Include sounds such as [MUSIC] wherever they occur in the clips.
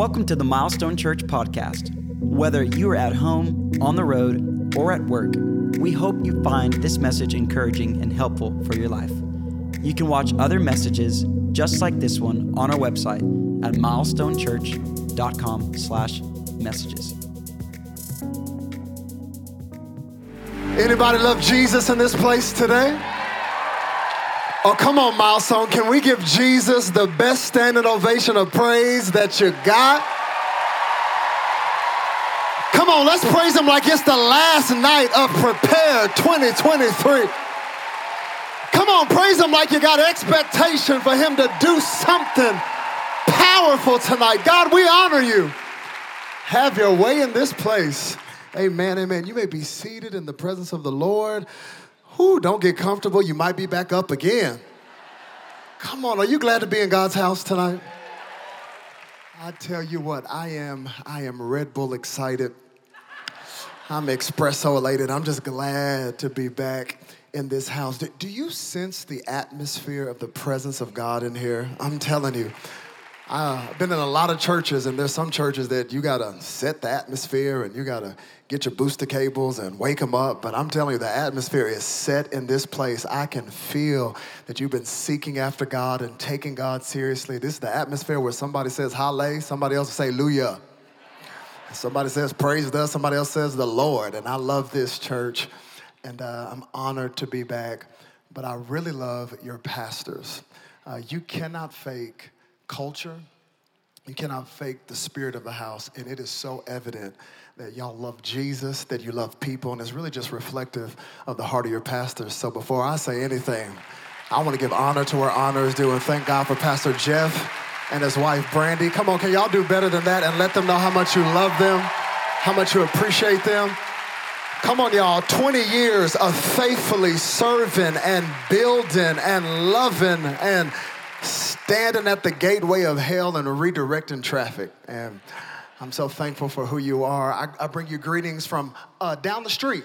Welcome to the Milestone Church podcast. Whether you are at home, on the road, or at work, we hope you find this message encouraging and helpful for your life. You can watch other messages just like this one on our website at milestonechurch.com/messages. Anybody love Jesus in this place today? Oh, come on, Milestone. Can we give Jesus the best standing ovation of praise that you got? Come on, let's praise him like it's the last night of Prepare 2023. Come on, praise him like you got expectation for him to do something powerful tonight. God, we honor you. Have your way in this place. Amen, amen. You may be seated in the presence of the Lord. Whew, don't get comfortable. You might be back up again. Come on, are you glad to be in God's house tonight? I tell you what, I am, I am Red Bull excited. I'm espresso elated. I'm just glad to be back in this house. Do, do you sense the atmosphere of the presence of God in here? I'm telling you. I've been in a lot of churches, and there's some churches that you gotta set the atmosphere and you gotta get your booster cables and wake them up. But I'm telling you, the atmosphere is set in this place. I can feel that you've been seeking after God and taking God seriously. This is the atmosphere where somebody says hallelujah, somebody else will say luya. Somebody says praise the, somebody else says the Lord. And I love this church, and uh, I'm honored to be back. But I really love your pastors. Uh, you cannot fake culture. You cannot fake the spirit of the house. And it is so evident that y'all love Jesus, that you love people, and it's really just reflective of the heart of your pastor. So before I say anything, I want to give honor to where honor is due and thank God for Pastor Jeff and his wife Brandy. Come on, can y'all do better than that and let them know how much you love them, how much you appreciate them? Come on, y'all. 20 years of faithfully serving and building and loving and standing at the gateway of hell and redirecting traffic. And I'm so thankful for who you are. I, I bring you greetings from uh, down the street.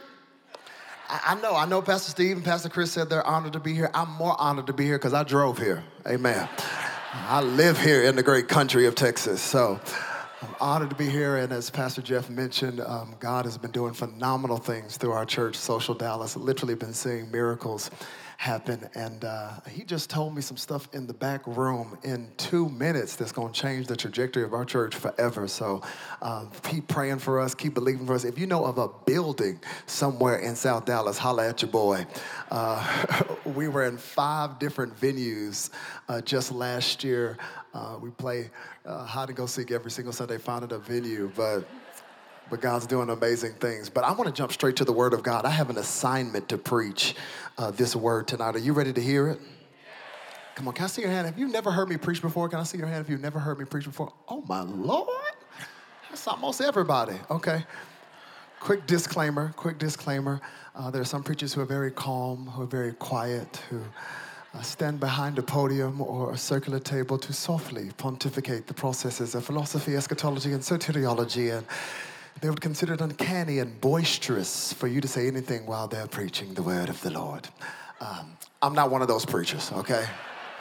I, I, know, I know Pastor Steve and Pastor Chris said they're honored to be here. I'm more honored to be here because I drove here. Amen. I live here in the great country of Texas. So I'm honored to be here. And as Pastor Jeff mentioned, um, God has been doing phenomenal things through our church, Social Dallas. Literally been seeing miracles happen. And uh, he just told me some stuff in the back room in two minutes that's going to change the trajectory of our church forever. So um, keep praying for us, keep believing for us. If you know of a building somewhere in South Dallas, holla at your boy. Uh, [LAUGHS] we were in five different venues uh, just last year. Uh, we play uh, hide and go seek every single Sunday, finding a venue, but but God's doing amazing things. But I want to jump straight to the Word of God. I have an assignment to preach uh, this word tonight. Are you ready to hear it? Come on, can I see your hand? Have you never heard me preach before? Can I see your hand if you've never heard me preach before? Oh, my Lord. That's almost everybody. Okay. Quick disclaimer, quick disclaimer. Uh, there are some preachers who are very calm, who are very quiet, who uh, stand behind a podium or a circular table to softly pontificate the processes of philosophy, eschatology, and soteriology. And they would consider it uncanny and boisterous for you to say anything while they're preaching the word of the Lord. Um, I'm not one of those preachers, okay?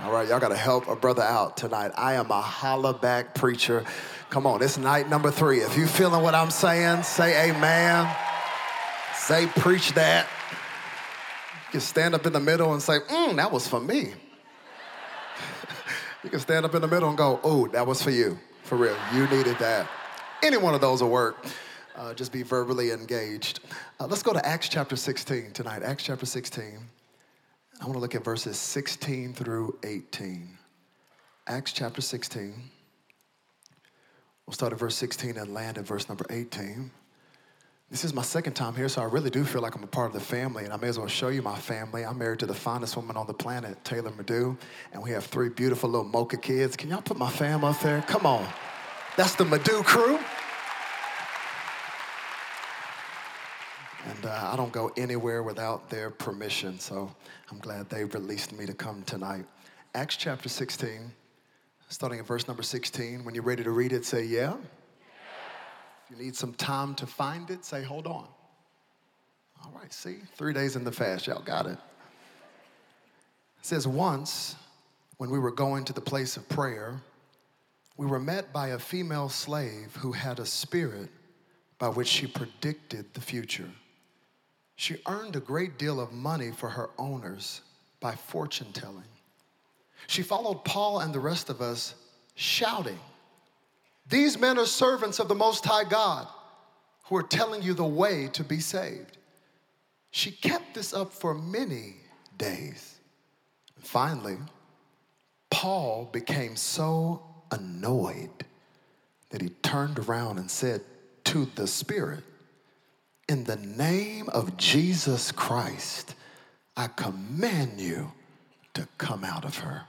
All right, y'all gotta help a brother out tonight. I am a holla back preacher. Come on, it's night number three. If you feeling what I'm saying, say amen. Say preach that. You can stand up in the middle and say, mm, that was for me. [LAUGHS] you can stand up in the middle and go, oh, that was for you. For real, you needed that. Any one of those will work uh, just be verbally engaged. Uh, let's go to Acts chapter 16 tonight. Acts chapter 16. I want to look at verses 16 through 18. Acts chapter 16. We'll start at verse 16 and land at verse number 18. This is my second time here, so I really do feel like I'm a part of the family, and I may as well show you my family. I'm married to the finest woman on the planet, Taylor Madu, and we have three beautiful little mocha kids. Can y'all put my fam up there? Come on. That's the Madu crew. And uh, I don't go anywhere without their permission, so I'm glad they released me to come tonight. Acts chapter 16, starting at verse number 16. When you're ready to read it, say, Yeah. yeah. If you need some time to find it, say, Hold on. All right, see? Three days in the fast, y'all got it. It says, Once, when we were going to the place of prayer, we were met by a female slave who had a spirit by which she predicted the future. She earned a great deal of money for her owners by fortune telling. She followed Paul and the rest of us, shouting, These men are servants of the Most High God who are telling you the way to be saved. She kept this up for many days. Finally, Paul became so annoyed that he turned around and said to the Spirit, In the name of Jesus Christ, I command you to come out of her.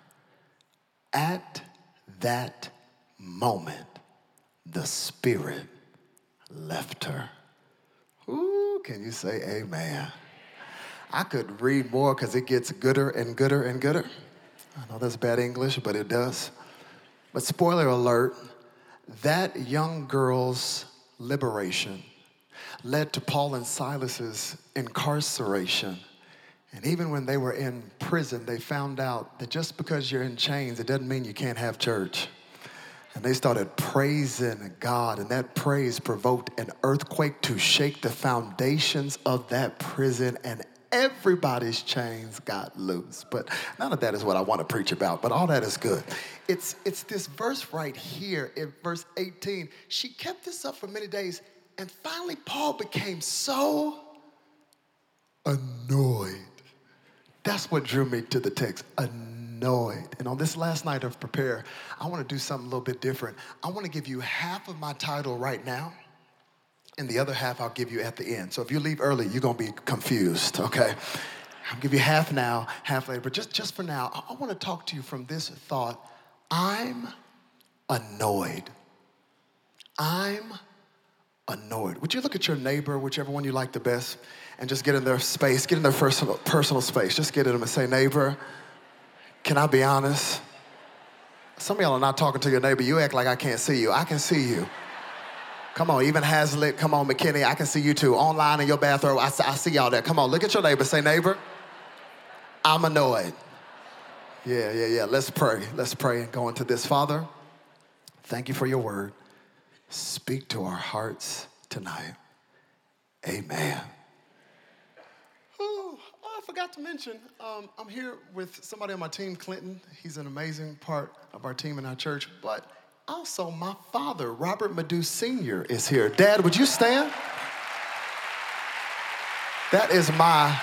At that moment, the Spirit left her. Ooh, can you say amen? I could read more because it gets gooder and gooder and gooder. I know that's bad English, but it does. But spoiler alert, that young girl's liberation led to Paul and Silas's incarceration. And even when they were in prison, they found out that just because you're in chains, it doesn't mean you can't have church. And they started praising God, and that praise provoked an earthquake to shake the foundations of that prison, and everybody's chains got loose. But none of that is what I want to preach about, but all that is good. It's, it's this verse right here in verse 18. She kept this up for many days, and finally, Paul became so annoyed. That's what drew me to the text. Annoyed. And on this last night of Prepare, I want to do something a little bit different. I want to give you half of my title right now, and the other half I'll give you at the end. So if you leave early, you're going to be confused, okay? I'll give you half now, half later. But just, just for now, I, I want to talk to you from this thought I'm annoyed. I'm annoyed. Would you look at your neighbor, whichever one you like the best, and just get in their space, get in their personal, personal space. Just get in them and say, neighbor, can I be honest? Some of y'all are not talking to your neighbor. You act like I can't see you. I can see you. Come on, even Haslet, come on, McKinney, I can see you too. Online in your bathroom, I, I see y'all there. Come on, look at your neighbor. Say, neighbor, I'm annoyed. Yeah, yeah, yeah. Let's pray. Let's pray and go into this. Father, thank you for your word. Speak to our hearts tonight. Amen Ooh, I forgot to mention, um, I'm here with somebody on my team, Clinton. He's an amazing part of our team in our church. But also, my father, Robert Madu Sr., is here. Dad, would you stand? That is my.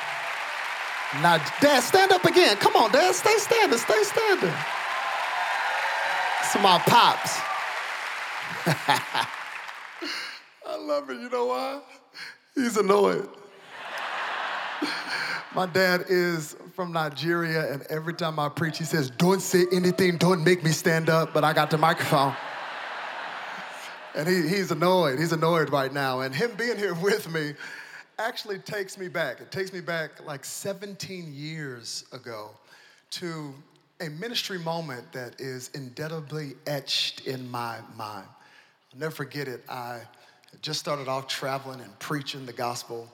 Now, Dad, stand up again. Come on, Dad, stay standing, stay standing. It's my pops. [LAUGHS] I love it. You know why? He's annoyed. My dad is from Nigeria, and every time I preach, he says, Don't say anything, don't make me stand up, but I got the microphone. and he, he's annoyed. He's annoyed right now. And him being here [LAUGHS] with me actually takes me back. It takes me back like 17 years ago to a ministry moment that is indelibly etched in my mind. I'll never forget it. I just started off traveling and preaching the gospel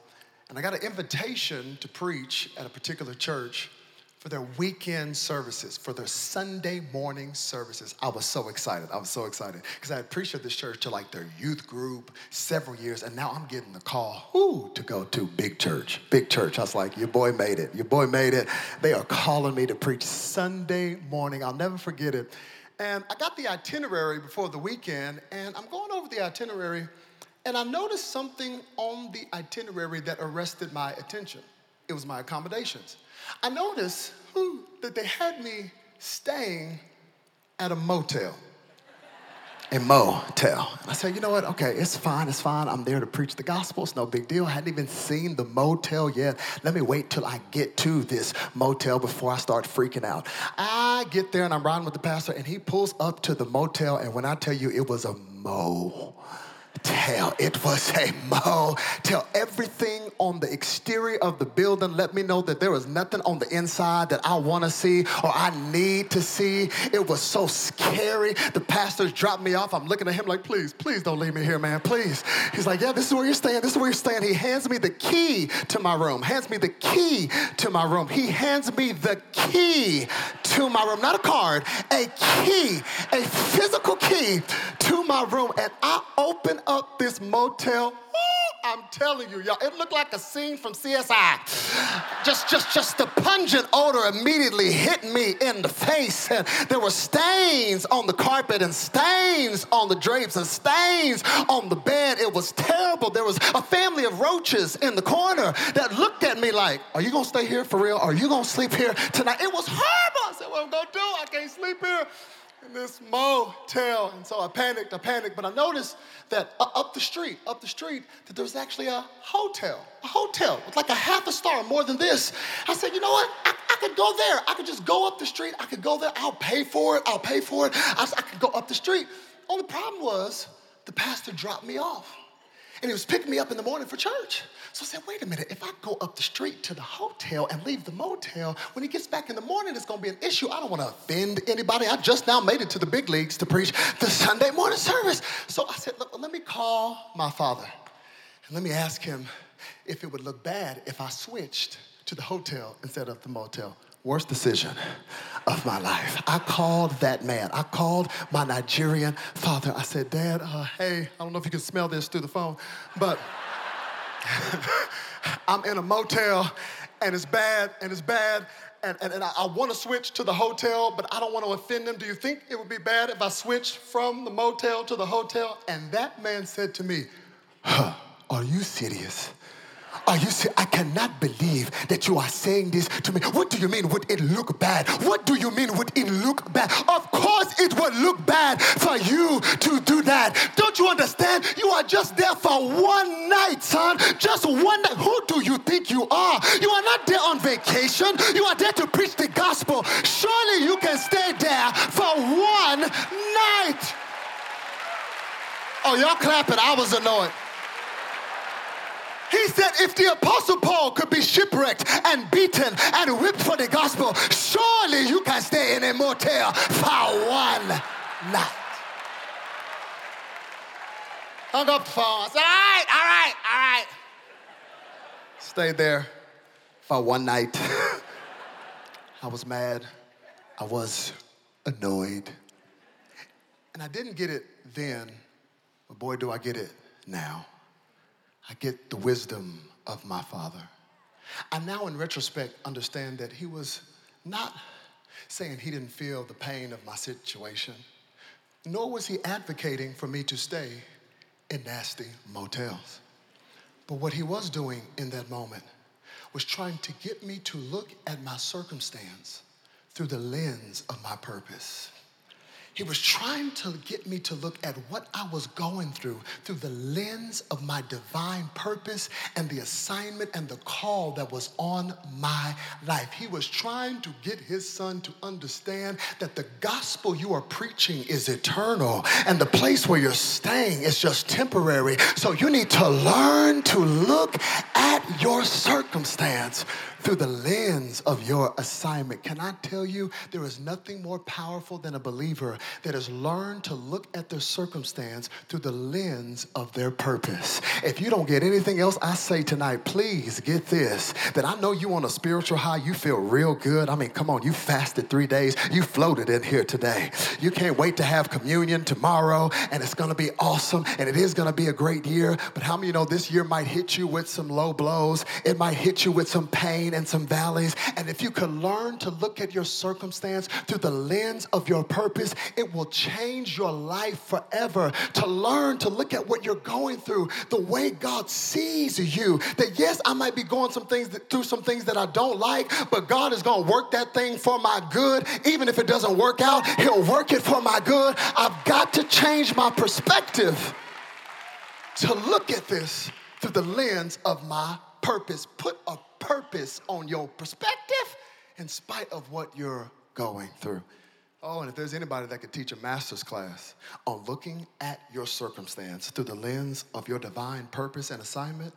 and I got an invitation to preach at a particular church for their weekend services, for their Sunday morning services. I was so excited. I was so excited because I had preached at this church to like their youth group several years, and now I'm getting the call ooh, to go to big church. Big church. I was like, your boy made it. Your boy made it. They are calling me to preach Sunday morning. I'll never forget it. And I got the itinerary before the weekend, and I'm going over the itinerary and I noticed something on the itinerary that arrested my attention. It was my accommodations. I noticed that they had me staying at a motel. A motel. I said, you know what? Okay, it's fine, it's fine. I'm there to preach the gospel. It's no big deal. I hadn't even seen the motel yet. Let me wait till I get to this motel before I start freaking out. I get there and I'm riding with the pastor, and he pulls up to the motel, and when I tell you it was a mo motel. It was a motel. Everything on the exterior of the building let me know that there was nothing on the inside that I want to see or I need to see. It was so scary. The pastors dropped me off. I'm looking at him like, please, please don't leave me here, man. Please. He's like, yeah, this is where you're staying. This is where you're staying. He hands me the key to my room. Hands me the key to my room. He hands me the key to my room. Not a card, a key, a physical key to my room. And I open up this motel. I'm telling you, y'all, it looked like a scene from CSI. Just, just, just the pungent odor immediately hit me in the face. And there were stains on the carpet and stains on the drapes and stains on the bed. It was terrible. There was a family of roaches in the corner that looked at me like, Are you gonna stay here for real? Are you gonna sleep here tonight? It was horrible. I said, What am I gonna do? I can't sleep here in this motel. And so I panicked, I panicked, but I noticed that up the street, up the street, that there was actually a hotel, a hotel with like a half a star, more than this. I said, you know what? I, I could go there. I could just go up the street. I could go there. I'll pay for it. I'll pay for it. I, I could go up the street. Only problem was the pastor dropped me off. And he was picking me up in the morning for church. So I said, wait a minute, if I go up the street to the hotel and leave the motel, when he gets back in the morning, it's gonna be an issue. I don't wanna offend anybody. I just now made it to the big leagues to preach the Sunday morning service. So I said, let me call my father and let me ask him if it would look bad if I switched to the hotel instead of the motel. Worst decision of my life. I called that man. I called my Nigerian father. I said, Dad, uh, hey, I don't know if you can smell this through the phone, but [LAUGHS] I'm in a motel and it's bad and it's bad and, and, and I, I want to switch to the hotel, but I don't want to offend them. Do you think it would be bad if I switched from the motel to the hotel? And that man said to me, huh, Are you serious? Are you saying, I cannot believe that you are saying this to me? What do you mean, would it look bad? What do you mean, would it look bad? Of course, it would look bad for you to do that. Don't you understand? You are just there for one night, son. Just one night. Who do you think you are? You are not there on vacation. You are there to preach the gospel. Surely you can stay there for one night. Oh, y'all clapping. I was annoyed. He said, if the Apostle Paul could be shipwrecked and beaten and whipped for the gospel, surely you can stay in a motel for one night. Hung up the phone. I said, all right, all right, all right. Stayed there for one night. [LAUGHS] I was mad. I was annoyed. And I didn't get it then, but boy, do I get it now. I get the wisdom of my father. I now, in retrospect, understand that he was not saying he didn't feel the pain of my situation, nor was he advocating for me to stay in nasty motels. But what he was doing in that moment was trying to get me to look at my circumstance through the lens of my purpose. He was trying to get me to look at what I was going through through the lens of my divine purpose and the assignment and the call that was on my life. He was trying to get his son to understand that the gospel you are preaching is eternal and the place where you're staying is just temporary. So you need to learn to look at your circumstance through the lens of your assignment. Can I tell you, there is nothing more powerful than a believer that has learned to look at their circumstance through the lens of their purpose. If you don't get anything else I say tonight, please get this that I know you on a spiritual high, you feel real good. I mean, come on, you fasted three days, you floated in here today. You can't wait to have communion tomorrow, and it's gonna be awesome, and it is gonna be a great year. But how many know this year might hit you with some low blows? It might hit you with some pain and some valleys. And if you could learn to look at your circumstance through the lens of your purpose, it will change your life forever. To learn to look at what you're going through the way God sees you. That yes, I might be going some things that, through some things that I don't like, but God is going to work that thing for my good. Even if it doesn't work out, He'll work it for my good. I've got to change my perspective to look at this through the lens of my purpose. Put a purpose on your perspective in spite of what you're going through. Oh, and if there's anybody that could teach a master's class on looking at your circumstance through the lens of your divine purpose and assignment,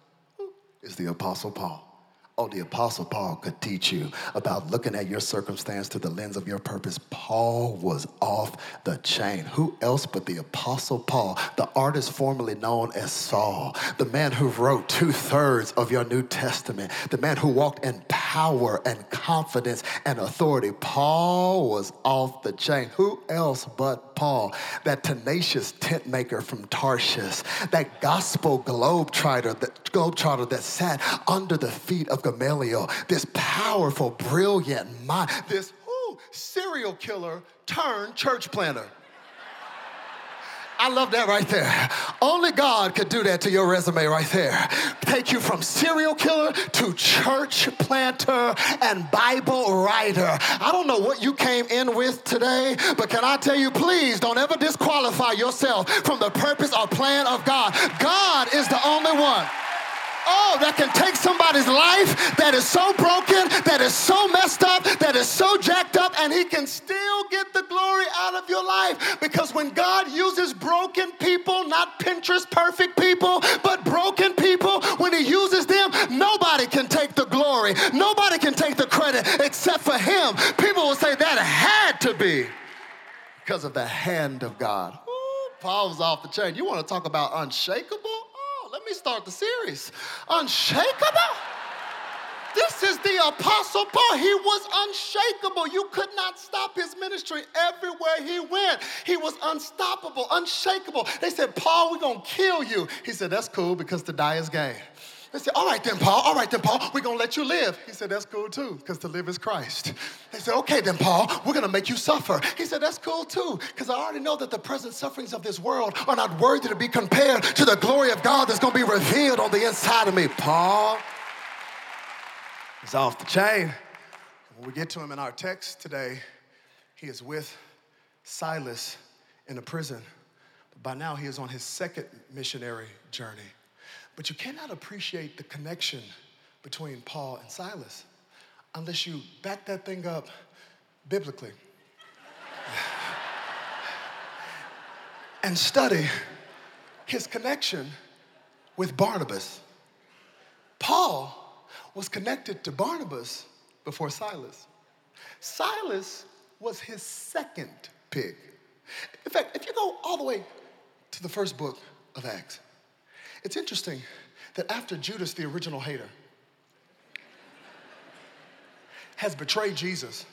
is the Apostle Paul. Oh, the Apostle Paul could teach you about looking at your circumstance through the lens of your purpose. Paul was off the chain. Who else but the Apostle Paul, the artist formerly known as Saul, the man who wrote two thirds of your New Testament, the man who walked in power and confidence and authority? Paul was off the chain. Who else but Paul, that tenacious tent maker from Tarshish, that gospel globetrotter that, globetrotter that sat under the feet of Gamaliel, this powerful, brilliant mind, this ooh, serial killer turned church planter. I love that right there. Only God could do that to your resume right there. Take you from serial killer to church planter and Bible writer. I don't know what you came in with today, but can I tell you, please don't ever disqualify yourself from the purpose or plan of God. God is the only one oh, that can take somebody's life that is so broken, that is so messed up, that is so jacked up, and he can still get the glory out of your life. Because when God uses broken people, not Pinterest perfect people, but broken people, when he uses them, nobody can take the glory. Nobody can take the credit except for him. People will say that had to be because of the hand of God. Ooh, Paul's off the chain. You want to talk about unshakable? Let me start the series. Unshakable? This is the Apostle Paul. He was unshakable. You could not stop his ministry everywhere he went. He was unstoppable, unshakable. They said, Paul, we're going to kill you. He said, That's cool because to die is gain. They said, All right then, Paul, all right then, Paul, we're gonna let you live. He said, That's cool too, because to live is Christ. They said, Okay then, Paul, we're gonna make you suffer. He said, That's cool too, because I already know that the present sufferings of this world are not worthy to be compared to the glory of God that's gonna be revealed on the inside of me. Paul is off the chain. When we get to him in our text today, he is with Silas in a prison. By now, he is on his second missionary journey. But you cannot appreciate the connection between Paul and Silas unless you back that thing up biblically [LAUGHS] and study his connection with Barnabas. Paul was connected to Barnabas before Silas. Silas was his second pig. In fact, if you go all the way to the first book of Acts, it's interesting that after Judas, the original hater, has betrayed Jesus,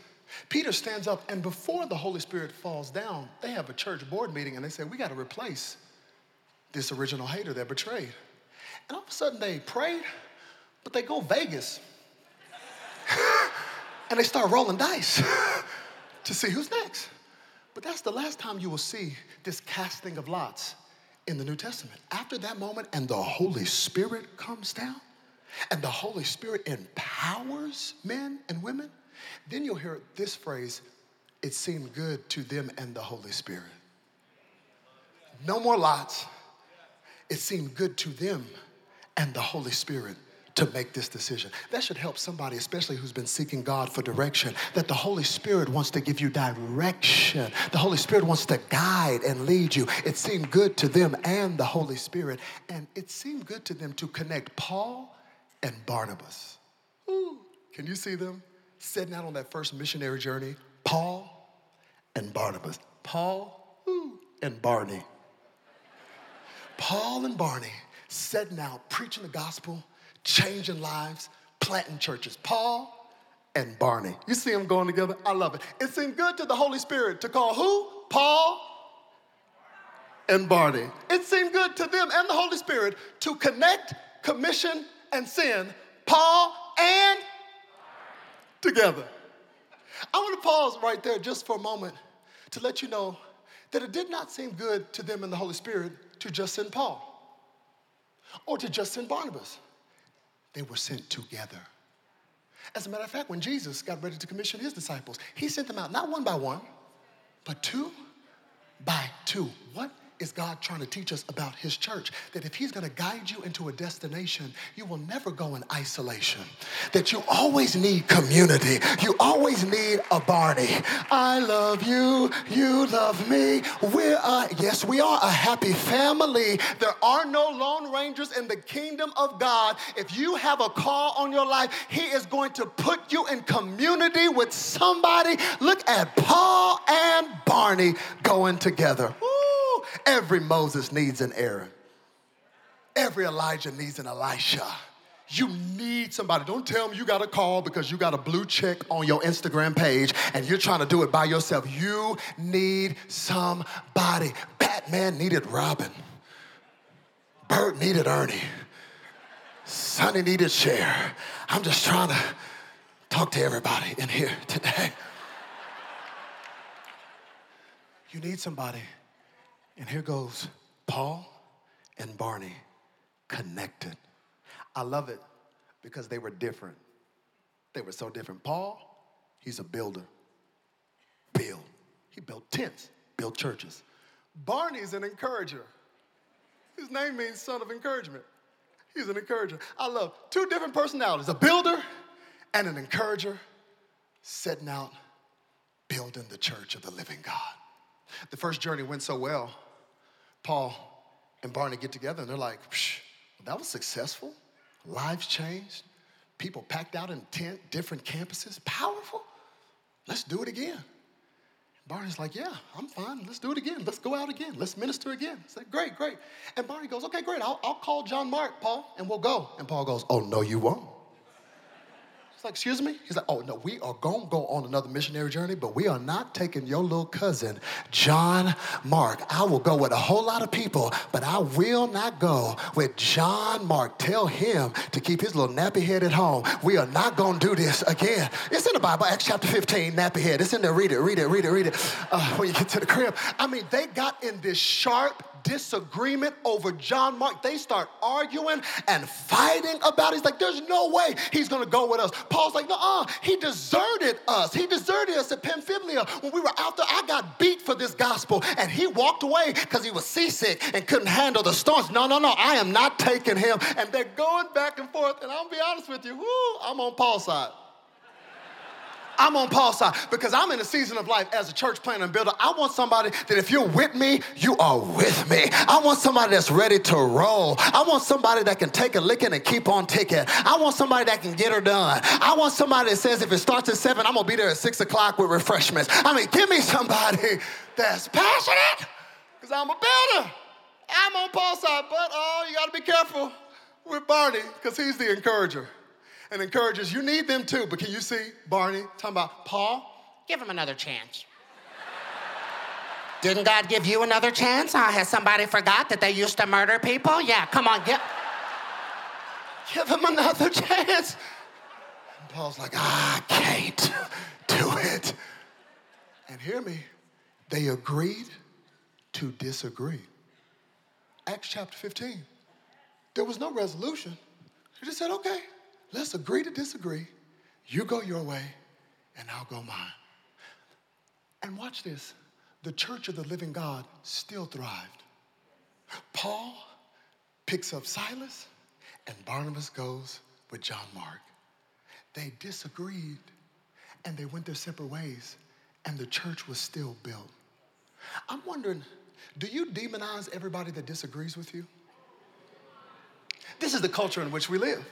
Peter stands up, and before the Holy Spirit falls down, they have a church board meeting and they say, We got to replace this original hater that betrayed. And all of a sudden they prayed, but they go Vegas. [LAUGHS] and they start rolling dice [LAUGHS] to see who's next. But that's the last time you will see this casting of lots in the New Testament. After that moment, and the Holy Spirit comes down, and the Holy Spirit empowers men and women, then you'll hear this phrase it seemed good to them and the Holy Spirit. No more lots. It seemed good to them and the Holy Spirit to make this decision. That should help somebody, especially who's been seeking God for direction, that the Holy Spirit wants to give you direction. The Holy Spirit wants to guide and lead you. It seemed good to them and the Holy Spirit, and it seemed good to them to connect Paul and Barnabas. Ooh, can you see them setting out on that first missionary journey? Paul and Barnabas. Paul ooh, and Barney. Paul and Barney setting out preaching the gospel changing lives, planting churches. Paul and Barney. You see them going together? I love it. It seemed good to the Holy Spirit to call who? Paul and Barney. It seemed good to them and the Holy Spirit to connect, commission, and send Paul and together. I want to pause right there just for a moment to let you know that it did not seem good to them and the Holy Spirit to just send Paul or to just send Barnabas. They were sent together. As a matter of fact, when Jesus got ready to commission his disciples, he sent them out not one by one, but two by two. What is God trying to teach us about His church. That if He's gonna guide you into a destination, you will never go in isolation. That you always need community. You always need a Barney. I love you, you love me. We're a, yes, we are a happy family. There are no lone rangers in the kingdom of God. If you have a call on your life, He is going to put you in community with somebody. Look at Paul and Barney going together. Woo! Every Moses needs an Aaron. Every Elijah needs an Elisha. You need somebody. Don't tell me you got a call because you got a blue check on your Instagram page and you're trying to do it by yourself. You need somebody. Batman needed Robin. Bert needed Ernie. Sonny needed Cher. I'm just trying to talk to everybody in here today. You need somebody and here goes Paul and Barney connected. I love it because they were different. They were so different. Paul, he's a builder. Build. He built tents, built churches. Barney's an encourager. His name means son of encouragement. He's an encourager. I love two different personalities a builder and an encourager setting out building the church of the living God. The first journey went so well Paul and Barney get together and they're like, that was successful. Lives changed. People packed out in tent, different campuses. Powerful. Let's do it again. Barney's like, yeah, I'm fine. Let's do it again. Let's go out again. Let's minister again. It's like, great, great. And Barney goes, okay, great. I'll, I'll call John Mark, Paul, and we'll go. And Paul goes, oh, no, you won't. He's like, excuse me? He's like, oh, no, we are going to go on another missionary journey, but we are not taking your little cousin, John Mark. I will go with a whole lot of people, but I will not go with John Mark. Tell him to keep his little nappy head at home. We are not going to do this again. It's in the Bible, Acts chapter 15, nappy head. It's in there. Read it, read it, read it, read it. Uh, when you get to the crib. I mean, they got in this sharp disagreement over John Mark. They start arguing and fighting about it. He's like, there's no way he's gonna go with us. Paul's like, no, uh he deserted us. He deserted us at Pamphylia when we were out there. I got beat for this gospel, and he walked away because he was seasick and couldn't handle the storms. No, no, no, I am not taking him. And they're going back and forth. And I'll be honest with you, I'm on Paul's side. I'm on Paul's side because I'm in a season of life as a church planter and builder. I want somebody that if you're with me, you are with me. I want somebody that's ready to roll. I want somebody that can take a licking and keep on ticking. I want somebody that can get her done. I want somebody that says if it starts at seven, I'm gonna be there at six o'clock with refreshments. I mean, give me somebody that's passionate because I'm a builder. I'm on Paul's side, but oh, you gotta be careful with Barney because he's the encourager and encourages. You need them too, but can you see Barney talking about Paul? Give him another chance. Didn't God give you another chance? Uh, has somebody forgot that they used to murder people? Yeah, come on, get. Give him another [LAUGHS] chance. And Paul's like, I can't do it. And hear me, they agreed to disagree. Acts chapter 15. There was no resolution. He just said, okay, Let's agree to disagree. You go your way, and I'll go mine. And watch this the church of the living God still thrived. Paul picks up Silas, and Barnabas goes with John Mark. They disagreed, and they went their separate ways, and the church was still built. I'm wondering do you demonize everybody that disagrees with you? This is the culture in which we live.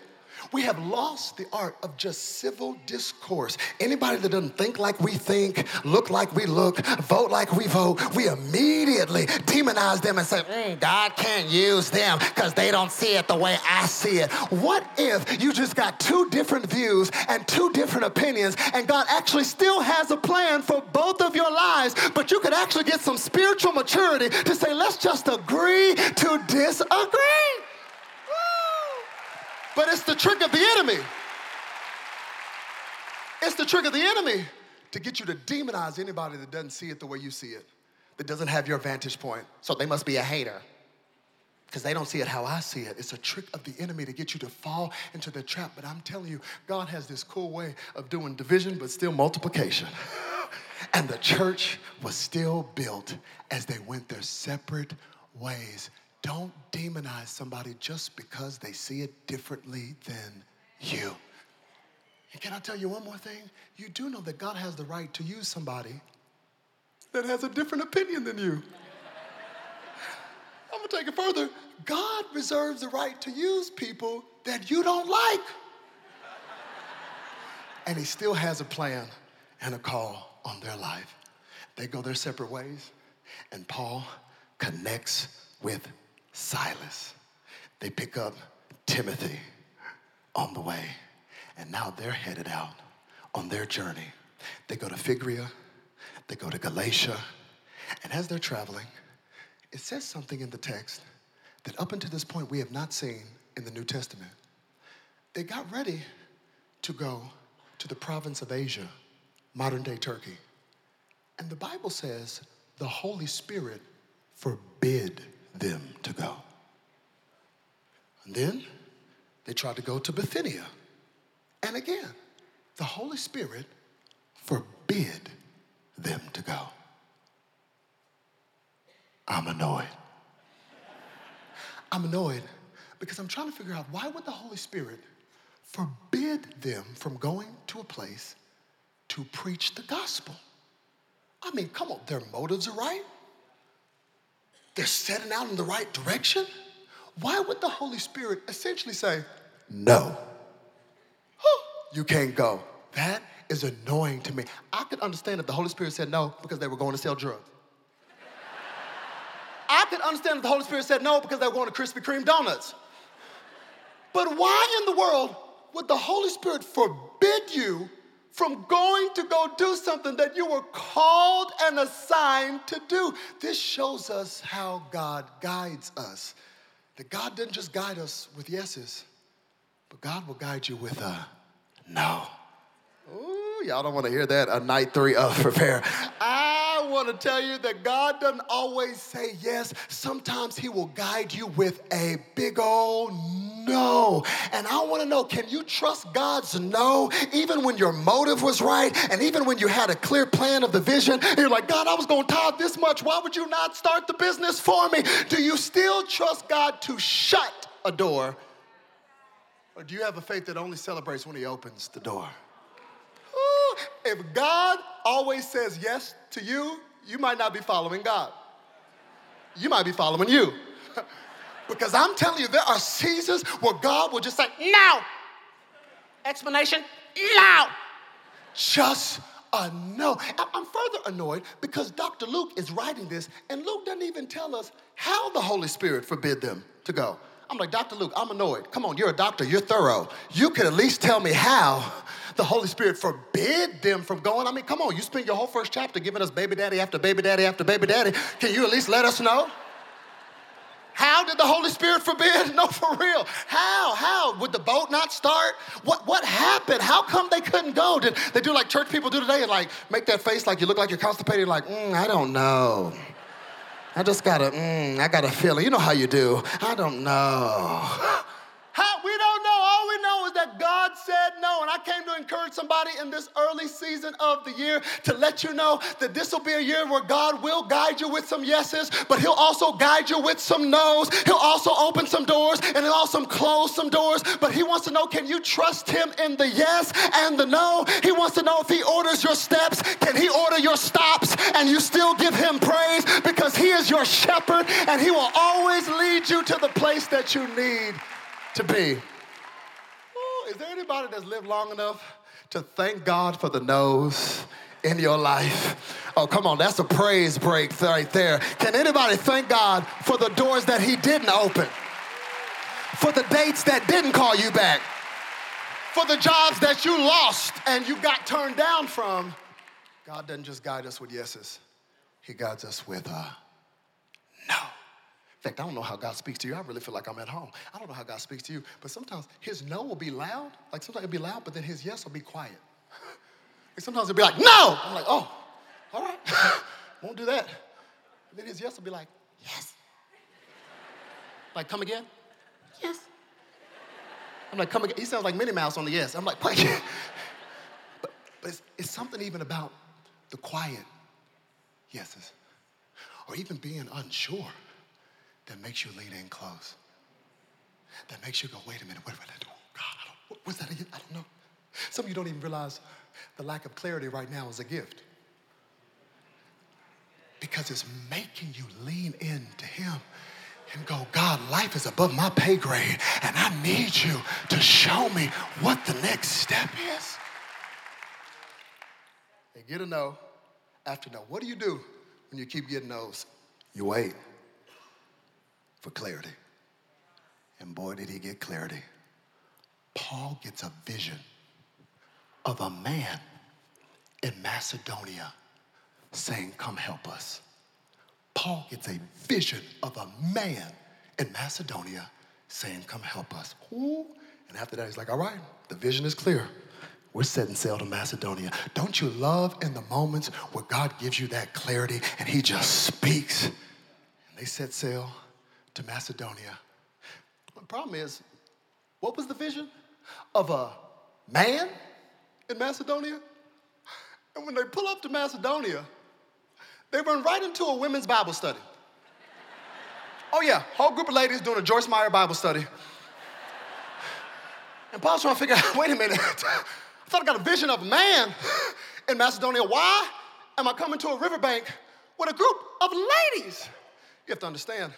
We have lost the art of just civil discourse. Anybody that doesn't think like we think, look like we look, vote like we vote, we immediately demonize them and say, mm, God can't use them because they don't see it the way I see it. What if you just got two different views and two different opinions, and God actually still has a plan for both of your lives, but you could actually get some spiritual maturity to say, let's just agree to disagree? But it's the trick of the enemy. It's the trick of the enemy to get you to demonize anybody that doesn't see it the way you see it, that doesn't have your vantage point. So they must be a hater because they don't see it how I see it. It's a trick of the enemy to get you to fall into the trap. But I'm telling you, God has this cool way of doing division, but still multiplication. [LAUGHS] And the church was still built as they went their separate ways. Don't demonize somebody just because they see it differently than you. And can I tell you one more thing? You do know that God has the right to use somebody that has a different opinion than you. I'm gonna take it further. God reserves the right to use people that you don't like. And He still has a plan and a call on their life. They go their separate ways, and Paul connects with Silas. They pick up Timothy on the way, and now they're headed out on their journey. They go to Phrygia, they go to Galatia, and as they're traveling, it says something in the text that up until this point we have not seen in the New Testament. They got ready to go to the province of Asia, modern day Turkey. And the Bible says the Holy Spirit forbid them to go. And then they tried to go to Bithynia. And again, the Holy Spirit forbid them to go. I'm annoyed. I'm annoyed because I'm trying to figure out why would the Holy Spirit forbid them from going to a place to preach the gospel? I mean, come on, their motives are right. They're setting out in the right direction. Why would the Holy Spirit essentially say, no, you can't go? That is annoying to me. I could understand if the Holy Spirit said no because they were going to sell drugs. I could understand if the Holy Spirit said no because they were going to Krispy Kreme donuts. But why in the world would the Holy Spirit forbid you from going to go do something that you were called and assigned to do? This shows us how God guides us. That God didn't just guide us with yeses, but God will guide you with a no. Ooh, y'all don't want to hear that. A night three of [LAUGHS] prepare. I want to tell you that God doesn't always say yes. Sometimes He will guide you with a big old no. And I want to know can you trust God's no even when your motive was right and even when you had a clear plan of the vision? You're like, God, I was going to tithe this much. Why would you not start the business for me? Do you still trust God to shut a door? Or do you have a faith that only celebrates when He opens the door? Ooh, if God always says yes to you, you might not be following God. You might be following you. [LAUGHS] because I'm telling you, there are seasons where God will just say, now. Explanation? now. just a no. I'm further annoyed because Dr. Luke is writing this, and Luke doesn't even tell us how the Holy Spirit forbid them to go. I'm like, Dr. Luke, I'm annoyed. Come on, you're a doctor, you're thorough. You could at least tell me how the Holy Spirit forbid them from going. I mean, come on, you spend your whole first chapter giving us baby daddy after baby daddy after baby daddy. Can you at least let us know? How did the Holy Spirit forbid? [LAUGHS] No, for real. How? How? Would the boat not start? What what happened? How come they couldn't go? Did they do like church people do today and like make that face like you look like you're constipated, like, mm, I don't know. I just got a, mm, I got a feeling. You know how you do. I don't know. [LAUGHS] How? We don't know. All we know is that God said no. And I came to encourage somebody in this early season of the year to let you know that this will be a year where God will guide you with some yeses, but He'll also guide you with some no's. He'll also open some doors and He'll also close some doors. But He wants to know can you trust Him in the yes and the no? He wants to know if He orders your steps, can He order your stops, and you still give Him praise because He is your shepherd and He will always lead you to the place that you need to be. Ooh, is there anybody that's lived long enough to thank God for the no's in your life? Oh, come on, that's a praise break right there. Can anybody thank God for the doors that He didn't open? For the dates that didn't call you back? For the jobs that you lost and you got turned down from? God doesn't just guide us with yeses, He guides us with a no. In fact, I don't know how God speaks to you. I really feel like I'm at home. I don't know how God speaks to you, but sometimes his no will be loud. Like sometimes it'll be loud, but then his yes will be quiet. [LAUGHS] And sometimes it'll be like, no! I'm like, oh, all right. [LAUGHS] Won't do that. And then his yes will be like, yes. Like, come again? Yes. I'm like, come again. He sounds like Minnie Mouse on the yes. I'm like, [LAUGHS] but but it's, it's something even about the quiet yeses, or even being unsure that makes you lean in close. That makes you go, wait a minute, what did I do? God, don't, what's that again? I don't know. Some of you don't even realize the lack of clarity right now is a gift. Because it's making you lean into Him and go, God, life is above my pay grade, and I need you to show me what the next step is. And get a no after no. What do you do when you keep getting no's? You wait for clarity. And boy, did he get clarity. Paul gets a vision of a man in Macedonia saying, Come help us. Paul gets a vision of a man in Macedonia saying, Come help us. Ooh. And after that, he's like, All right, the vision is clear. We're setting sail to Macedonia. Don't you love in the moments where God gives you that clarity and he just speaks? And they set sail to Macedonia. The problem is, what was the vision? Of a man in Macedonia? And when they pull up to Macedonia, they run right into a women's Bible study. Oh, yeah, whole group of ladies doing a Joyce Meyer Bible study. And Paul's trying to figure out [LAUGHS] wait a minute, I thought I got a vision of a man in Macedonia. Why am I coming to a riverbank with a group of ladies? You have to understand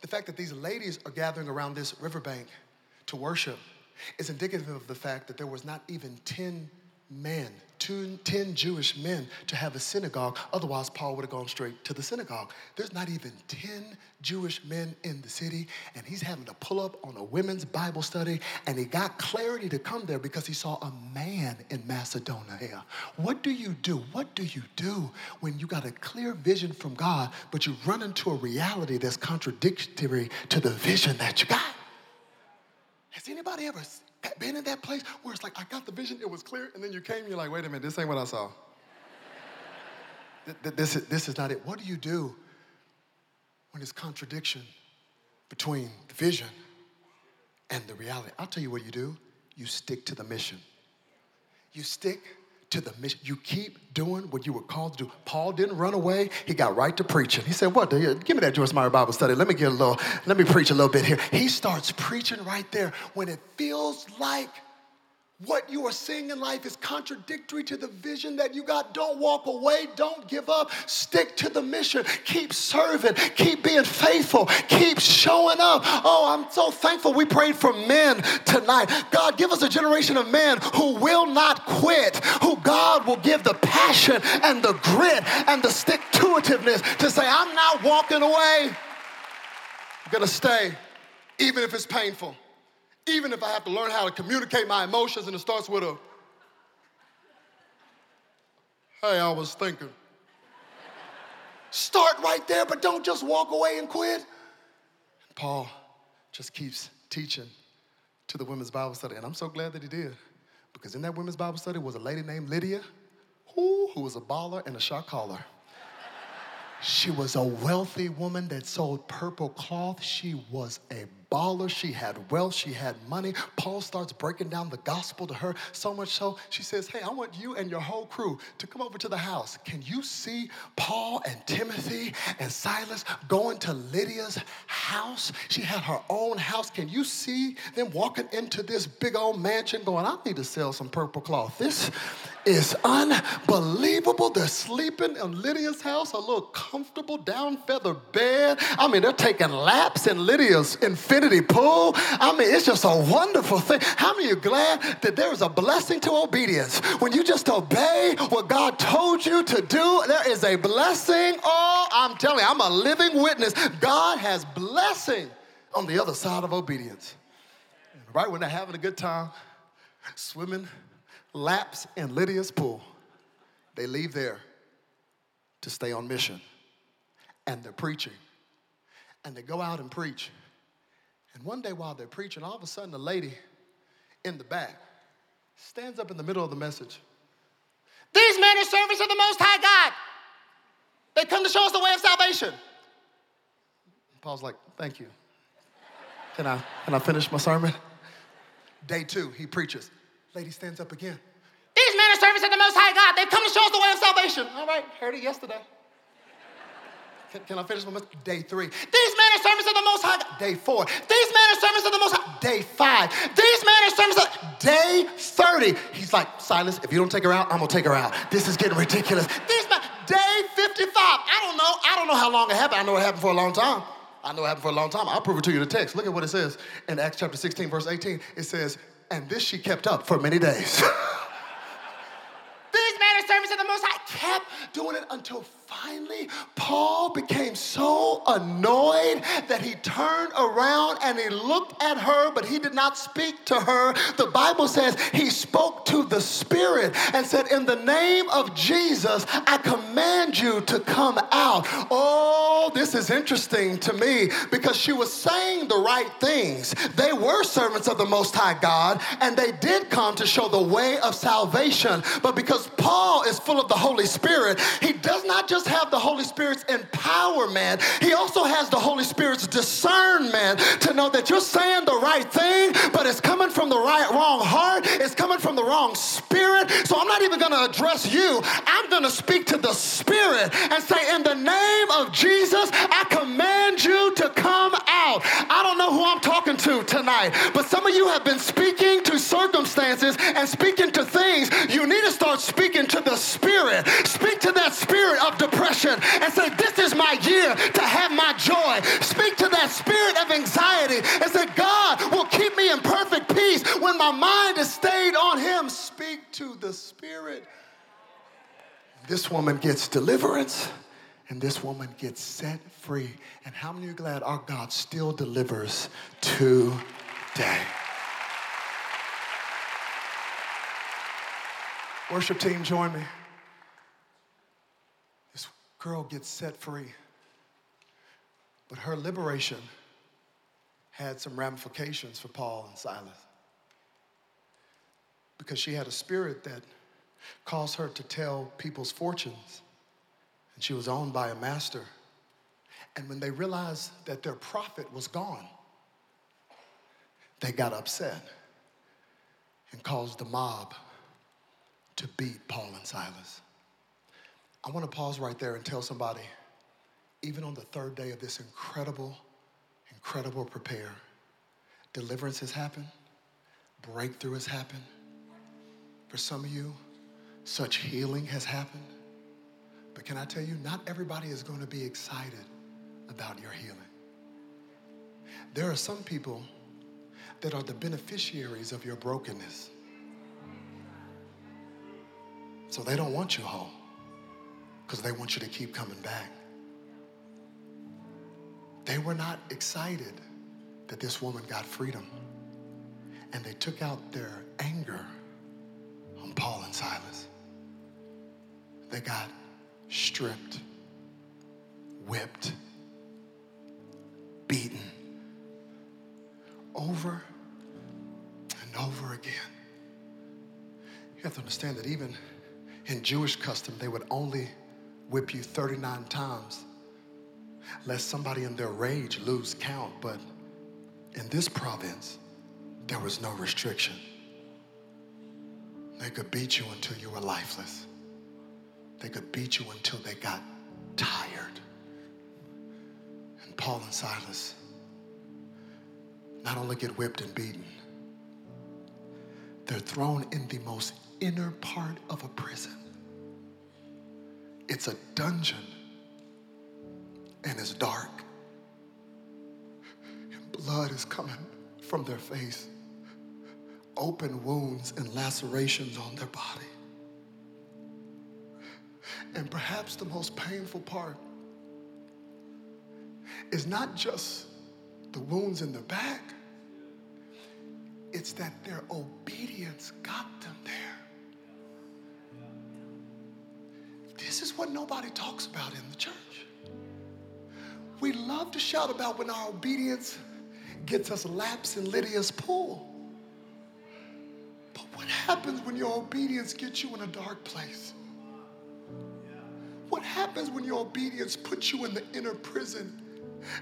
the fact that these ladies are gathering around this riverbank to worship is indicative of the fact that there was not even 10 men, two, 10 Jewish men to have a synagogue. Otherwise, Paul would have gone straight to the synagogue. There's not even 10 Jewish men in the city, and he's having to pull up on a women's Bible study, and he got clarity to come there because he saw a man in Macedonia. What do you do? What do you do when you got a clear vision from God, but you run into a reality that's contradictory to the vision that you got? Has anybody ever been in that place where it's like, I got the vision, it was clear, and then you came, you're like, wait a minute, this ain't what I saw. this, is, this is not it. What do you do when there's contradiction between the vision and the reality? I'll tell you what you do. You stick to the mission. You stick to the mission. You keep doing what you were called to do. Paul didn't run away. He got right to preaching. He said, "What? Give me that Joyce Meyer Bible study. Let me get a little. Let me preach a little bit here." He starts preaching right there when it feels like what you are seeing in life is contradictory to the vision that you got. Don't walk away. Don't give up. Stick to the mission. Keep serving. Keep being faithful. Keep showing up. Oh, I'm so thankful we prayed for men tonight. God, give us a generation of men who will not quit, who God will give the passion and the grit and the stick to itiveness to say, I'm not walking away. I'm going to stay, even if it's painful. Even if I have to learn how to communicate my emotions and it starts with a, hey, I was thinking. Start right there, but don't just walk away and quit. Paul just keeps teaching to the women's Bible study, and I'm so glad that he did. Because in that women's Bible study was a lady named Lydia, who, who was a baller and a shot caller. She was a wealthy woman that sold purple cloth. She was a baller. She had wealth. She had money. Paul starts breaking down the gospel to her so much so she says, Hey, I want you and your whole crew to come over to the house. Can you see Paul and Timothy and Silas going to Lydia's house? She had her own house. Can you see them walking into this big old mansion going, I need to sell some purple cloth. This is unbelievable. They're sleeping in Lydia's house, a little comfortable down feather bed. I mean, they're taking laps in Lydia's infinity pool. I mean, it's just a wonderful thing. How many are glad that there is a blessing to obedience? When you just obey what God told you to do, there is a blessing. Oh, I'm telling you, I'm a living witness. God has blessing on the other side of obedience. Right when they're having a good time, swimming laps in Lydia's pool. They leave there to stay on mission. And they're preaching. And they go out and preach. And one day while they're preaching, all of a sudden a lady in the back stands up in the middle of the message. These men are servants of the Most High God. They come to show us the way of salvation. Paul's like, thank you. Can I, can I finish my sermon? Day two, he preaches. Lady stands up again. These men are servants of the Most High God. They've come to show us the way of salvation. All right, heard it yesterday. Can, can I finish my message? Day three. These men are servants of the Most High God. Day four. These men are servants of the Most High. Day five. These men are servants of day 30. He's like, Silas, if you don't take her out, I'm gonna take her out. This is getting ridiculous. These men, day 55. I don't know. I don't know how long it happened. I know it happened for a long time. I know it happened for a long time. I'll prove it to you in the text. Look at what it says in Acts chapter 16, verse 18. It says, and this she kept up for many days. [LAUGHS] These men are servants of the Most High kept doing it until finally Paul became so annoyed that he turned around and he looked at her, but he did not speak to her. The Bible says he spoke to the Spirit and said, In the name of Jesus, I command you to come out. Oh, this is interesting to me because she was saying the right things. They were servants of the Most High God, and they did come to show the way of salvation. But because Paul is full of the Holy Spirit, he does not just have the Holy Spirit's empowerment, he also has the Holy Spirit's discernment to know that you're saying the right thing, but it's coming from the right wrong heart, it's coming from the wrong spirit. So I'm not even gonna address you. I'm gonna speak to the spirit and say, in the name of Jesus, I command you to come out. I don't know who I'm talking to tonight, but some of you have been speaking to circumstances and speaking to things. You need to start speaking to the spirit. Speak to that spirit of depression and say, This is my year to have my joy. Speak to that spirit of anxiety and say, God will keep me in perfect peace when my mind is stayed on Him. Speak to the spirit. This woman gets deliverance and this woman gets set free. And how many are glad our God still delivers today? Worship team, join me. Girl gets set free. But her liberation had some ramifications for Paul and Silas. Because she had a spirit that caused her to tell people's fortunes. And she was owned by a master. And when they realized that their prophet was gone, they got upset and caused the mob to beat Paul and Silas. I want to pause right there and tell somebody, even on the third day of this incredible, incredible prepare, deliverance has happened, breakthrough has happened. For some of you, such healing has happened. But can I tell you, not everybody is going to be excited about your healing. There are some people that are the beneficiaries of your brokenness. So they don't want you whole because they want you to keep coming back. They were not excited that this woman got freedom. And they took out their anger on Paul and Silas. They got stripped, whipped, beaten over and over again. You have to understand that even in Jewish custom, they would only whip you 39 times, lest somebody in their rage lose count. But in this province, there was no restriction. They could beat you until you were lifeless. They could beat you until they got tired. And Paul and Silas not only get whipped and beaten, they're thrown in the most inner part of a prison. It's a dungeon and it's dark. And blood is coming from their face, open wounds and lacerations on their body. And perhaps the most painful part is not just the wounds in their back, it's that their obedience got them there. This is what nobody talks about in the church. We love to shout about when our obedience gets us laps in Lydia's pool. But what happens when your obedience gets you in a dark place? What happens when your obedience puts you in the inner prison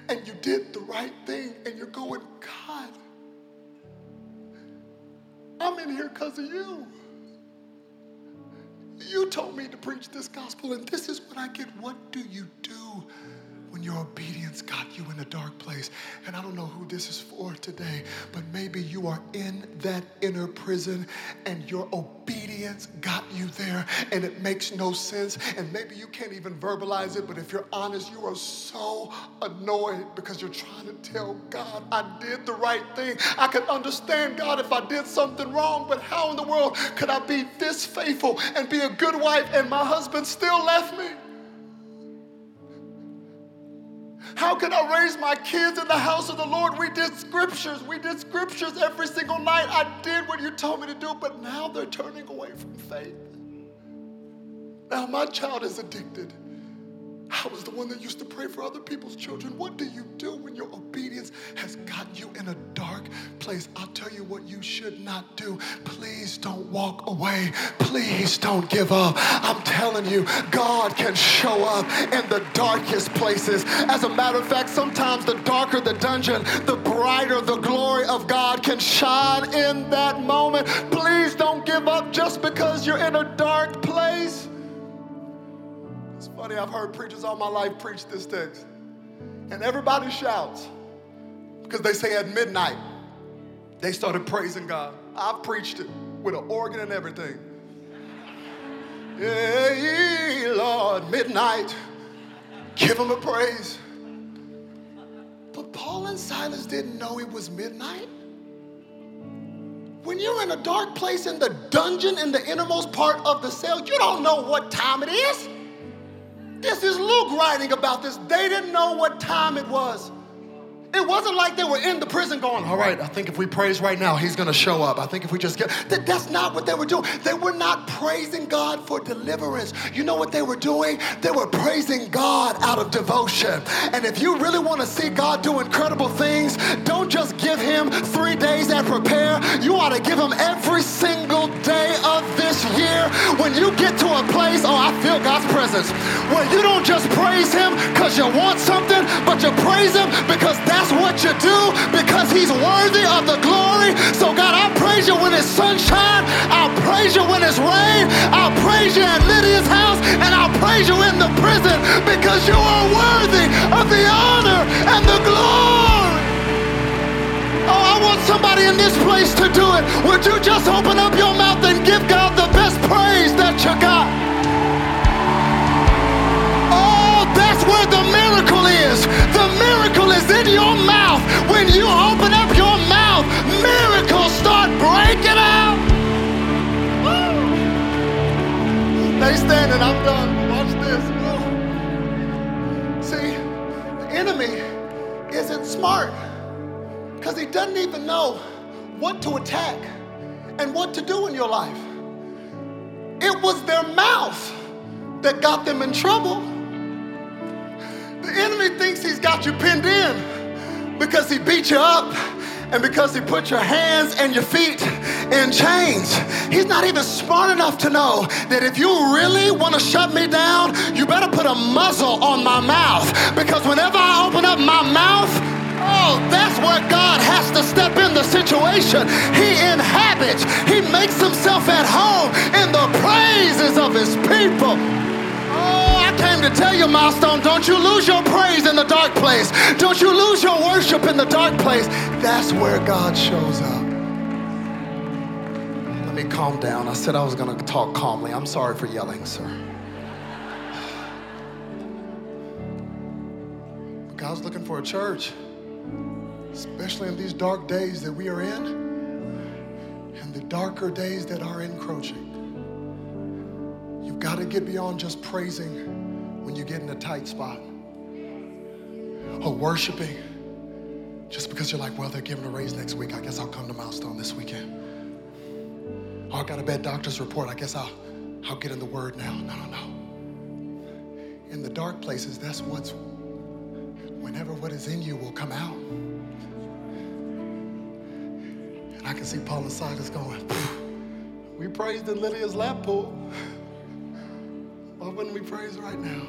and you did the right thing and you're going, God, I'm in here because of you. You told me to preach this gospel, and this is what I get. What do you do when your obedience got you in a dark place? And I don't know who this is for today, but maybe you are in that inner prison and your obedience got you there and it makes no sense. And maybe you can't even verbalize it, but if you're honest, you are so annoyed because you're trying to tell God, I did the right thing. I could understand God if I did something wrong, but how in the world could I be this faithful and be a good wife and my husband still left me? How can I raise my kids in the house of the Lord? We did scriptures. We did scriptures every single night. I did what you told me to do, but now they're turning away from faith. Now my child is addicted. I was the one that used to pray for other people's children. What do you do when your obedience has got you in a dark place? I'll tell you what you should not do. Please don't walk away. Please don't give up. I'm telling you, God can show up in the darkest places. As a matter of fact, sometimes the darker the dungeon, the brighter the glory of God can shine in that moment. Please don't give up just because you're in a dark place. Funny, I've heard preachers all my life preach this text. And everybody shouts because they say at midnight they started praising God. I've preached it with an organ and everything. Yeah, Lord, midnight. Give him a praise. But Paul and Silas didn't know it was midnight. When you're in a dark place in the dungeon in the innermost part of the cell, you don't know what time it is. This is Luke writing about this. They didn't know what time it was. It wasn't like they were in the prison going, all right, I think if we praise right now, he's gonna show up. I think if we just get, that, that's not what they were doing. They were not praising God for deliverance. You know what they were doing? They were praising God out of devotion. And if you really wanna see God do incredible things, don't just give him three days and prepare. You ought to give him every single day of this year. When you get to a place, oh, I feel God's presence, where you don't just praise him because you want something, but you praise him because that's he's worthy of the glory. So, God, I praise you when it's sunshine. I'll praise you when it's rain. I'll praise you at Lydia's house and I'll praise you in the prison because you are worthy of the honor and the glory. Oh, I want somebody in this place to do it. Would you just open up your mouth and give God the best praise that you got? Oh, that's where the miracle is. The miracle is in your mouth. Standing, I'm done. Watch this. See, the enemy isn't smart because he doesn't even know what to attack and what to do in your life. It was their mouth that got them in trouble. The enemy thinks he's got you pinned in because he beat you up and because he put your hands and your feet in chains. He's not even smart enough to know that if you really want to shut me down, you better put a muzzle on my mouth because whenever I open up my mouth, Oh, that's where God has to step in the situation. He inhabits, He makes Himself at home in the praises of His people. I came to tell you, Milestone, don't you lose your praise in the dark place. Don't you lose your worship in the dark place. That's where God shows up. Let me calm down. I said I was going to talk calmly. I'm sorry for yelling, sir. God's looking for a church, especially in these dark days that we are in and the darker days that are encroaching. You've got to get beyond just praising when you get in a tight spot or worshiping just because you're like, well, they're giving a raise next week. I guess I'll come to Milestone this weekend. Oh, I got a bad doctor's report. I guess I'll, I'll get in the word now. No, no, no. In the dark places, that's what's, whenever what is in you will come out. And I can see Paul and Silas going, we praised in Lydia's lap pool. Wouldn't we praise right now?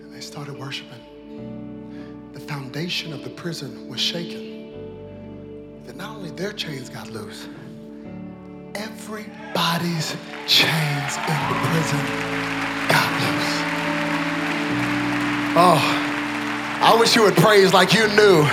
And they started worshiping. The foundation of the prison was shaken. That not only their chains got loose, everybody's chains in the prison got loose. Oh, I wish you would praise like you knew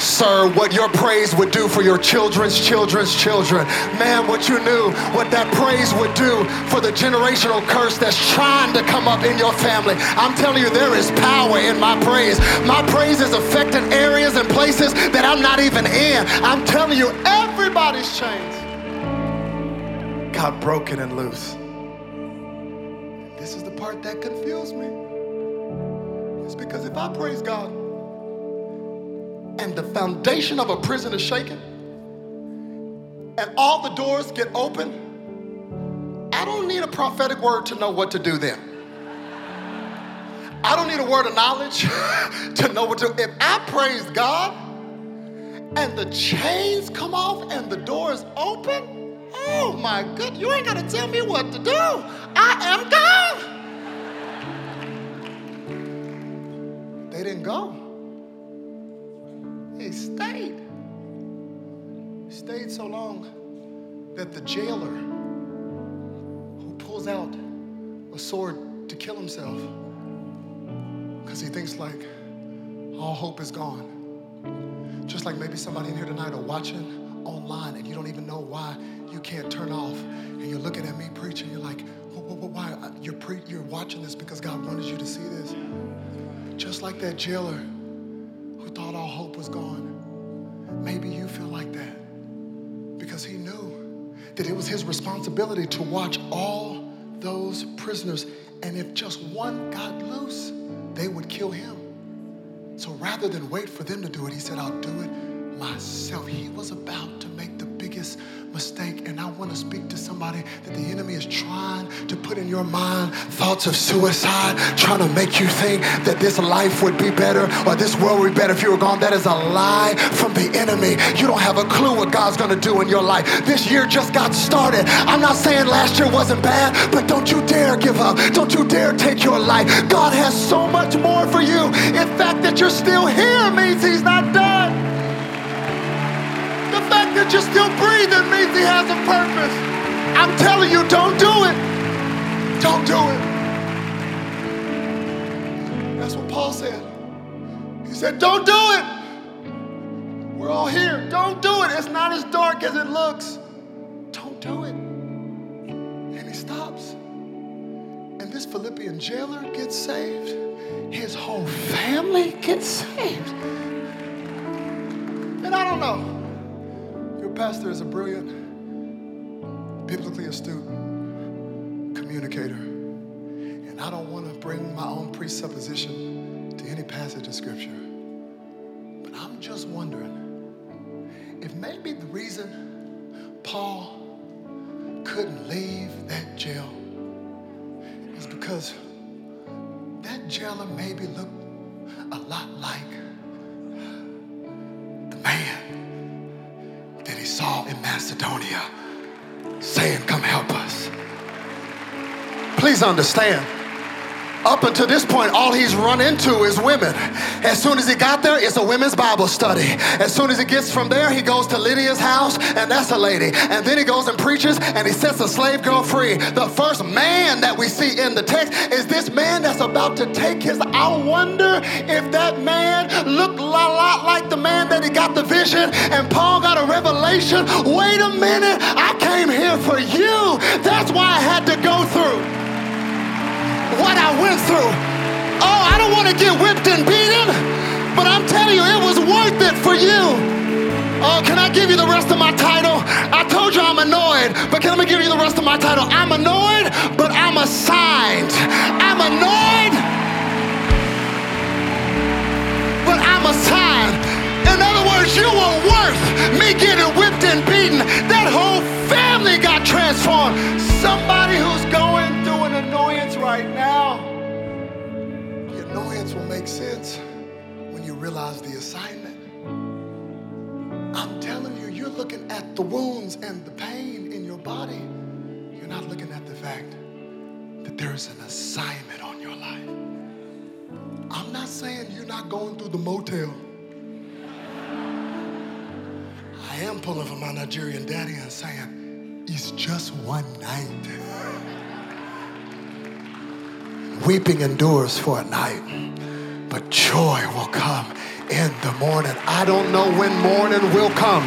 sir, what your praise would do for your children's children's children. Man, what you knew, what that praise would do for the generational curse that's trying to come up in your family. I'm telling you, there is power in my praise. My praise is affecting areas and places that I'm not even in. I'm telling you, everybody's chains got broken and loose. This is the part that confused me. It's because if I praise God, and the foundation of a prison is shaken, and all the doors get open, I don't need a prophetic word to know what to do then. I don't need a word of knowledge [LAUGHS] to know what to If I praise God and the chains come off and the doors open, oh my good, you ain't gonna tell me what to do. I am God. They didn't go. Stayed. Stayed so long that the jailer who pulls out a sword to kill himself because he thinks like all hope is gone. Just like maybe somebody in here tonight are watching online and you don't even know why you can't turn off and you're looking at me preaching you're like why uh, you're pre- you're watching this because God wanted you to see this just like that jailer thought all hope was gone. Maybe you feel like that because he knew that it was his responsibility to watch all those prisoners. And if just one got loose, they would kill him. So rather than wait for them to do it, he said, I'll do it myself. He was about to make the biggest mistake. And I want to speak to somebody that the enemy is trying to put in your mind thoughts of suicide, trying to make you think that this life would be better or this world would be better if you were gone. That is a lie from the enemy. You don't have a clue what God's going to do in your life. This year just got started. I'm not saying last year wasn't bad, but don't you dare give up. Don't you dare take your life. God has so much more for you. In fact, that you're still here means He's not done that you're just still breathing means he has a purpose. I'm telling you, don't do it. Don't do it. That's what Paul said. He said, don't do it. We're all here. Don't do it. It's not as dark as it looks. Don't do it. And he stops. And this Philippian jailer gets saved. His whole family gets saved. And I don't know pastor is a brilliant, biblically astute communicator. And I don't want to bring my own presupposition to any passage of scripture. But I'm just wondering if maybe the reason Paul couldn't leave that jail is because that jailer maybe looked a lot like the man Macedonia saying, Come help us. Please understand up until this point, all he's run into is women. As soon as he got there, it's a women's Bible study. As soon as he gets from there, he goes to Lydia's house, and that's a lady. And then he goes and preaches, and he sets a slave girl free. The first man that we see in the text is this man that's about to take his. I wonder if that man looked a lot like the man that he got the vision, and Paul got a revelation. Wait a minute, I came here for you. That's why I had to go through what I went through. Oh, I don't want to get whipped and beaten, but I'm telling you, it was worth it for you. Oh, can I give you the rest of my title? I told you I'm annoyed, but can I give you the rest of my title? I'm annoyed, but I'm assigned. I'm annoyed, but I'm assigned. In other words, you were worth me getting whipped and beaten. That whole family got transformed. Somebody who's going through an annoyance right now, the annoyance will make sense when you realize the assignment. I'm telling you, you're looking at the wounds and the pain in your body. You're not looking at the fact that there is an assignment on your life. I'm not saying you're not going through the motel. I am pulling for my Nigerian daddy and saying, is just one night. Weeping endures for a night, but joy will come in the morning. I don't know when morning will come,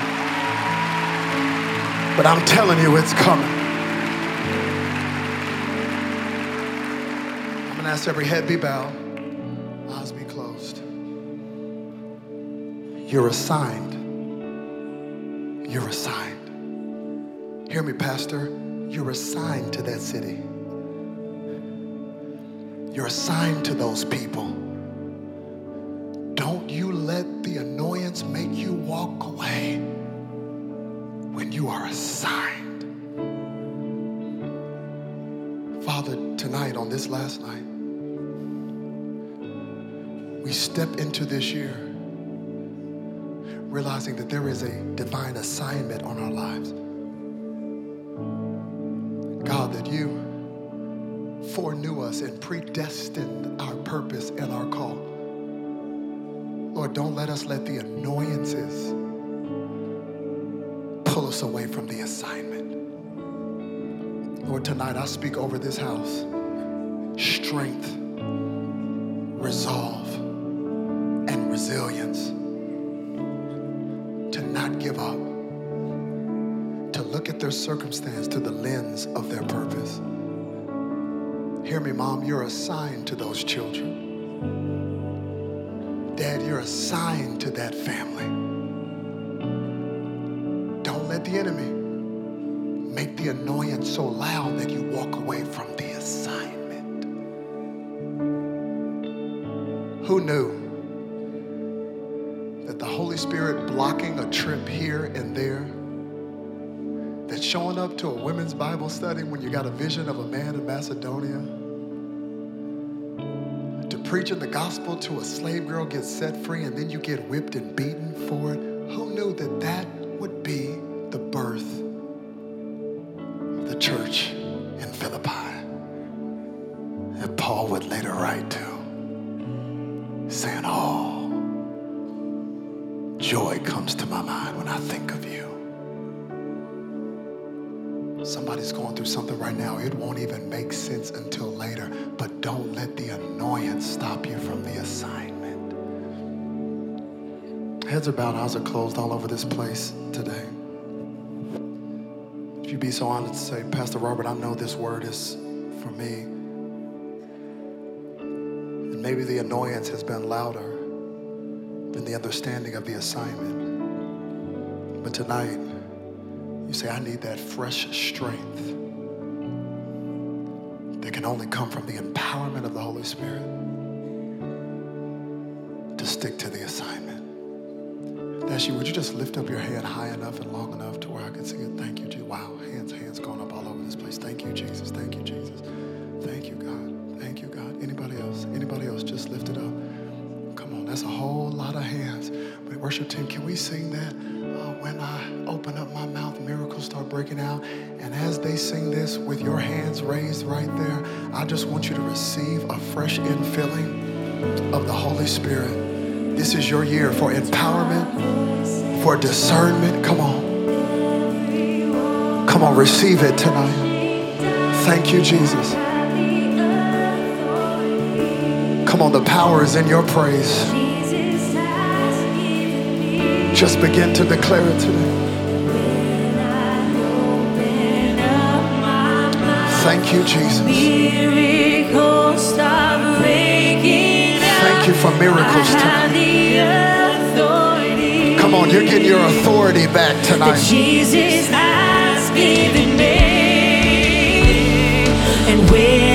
but I'm telling you it's coming. I'm gonna ask every head be bowed, eyes be closed. You're assigned. You're assigned. Hear me, Pastor. You're assigned to that city. You're assigned to those people. Don't you let the annoyance make you walk away when you are assigned. Father, tonight, on this last night, we step into this year realizing that there is a divine assignment on our lives. That you foreknew us and predestined our purpose and our call. Lord, don't let us let the annoyances pull us away from the assignment. Lord, tonight I speak over this house strength, resolve, and resilience their circumstance to the lens of their purpose. Hear me, Mom, you're assigned to those children. Dad, you're assigned to that family. Don't let the enemy make the annoyance so loud that you walk away from the assignment. Who knew that the Holy Spirit blocking a trip here and there, showing up to a women's Bible study when you got a vision of a man in Macedonia, to preaching the gospel to a slave girl gets set free and then you get whipped and beaten for it, who knew that that would be the birth of the church in Philippi? That Paul would later write to, saying, Oh, joy comes to my mind when I think of you. Somebody's going through something right now. It won't even make sense until later. But don't let the annoyance stop you from the assignment. Heads are bowed, eyes are closed all over this place today. If you'd be so honest to say, Pastor Robert, I know this word is for me. And maybe the annoyance has been louder than the understanding of the assignment. But tonight, you say, I need that fresh strength that can only come from the empowerment of the Holy Spirit to stick to the assignment. That's you. Would you just lift up your head high enough and long enough to where I can see it? Thank you, Jesus. Wow, hands, hands going up all over this place. Thank you, Jesus. Thank you, Jesus. Thank you, God. Thank you, God. Anybody else? Anybody else? Just lift it up. Come on, that's a whole lot of hands. But worship team, can we sing that? Uh, when I open up my mouth, start breaking out. And as they sing this with your hands raised right there, I just want you to receive a fresh infilling of the Holy Spirit. This is your year for empowerment, for discernment. Come on. Come on, receive it tonight. Thank you, Jesus. Come on, the power is in your praise. Just begin to declare it today. Thank you, Jesus. Miracles start breaking Thank you for miracles tonight. Come on, you're getting your authority back tonight. Jesus has given me. And when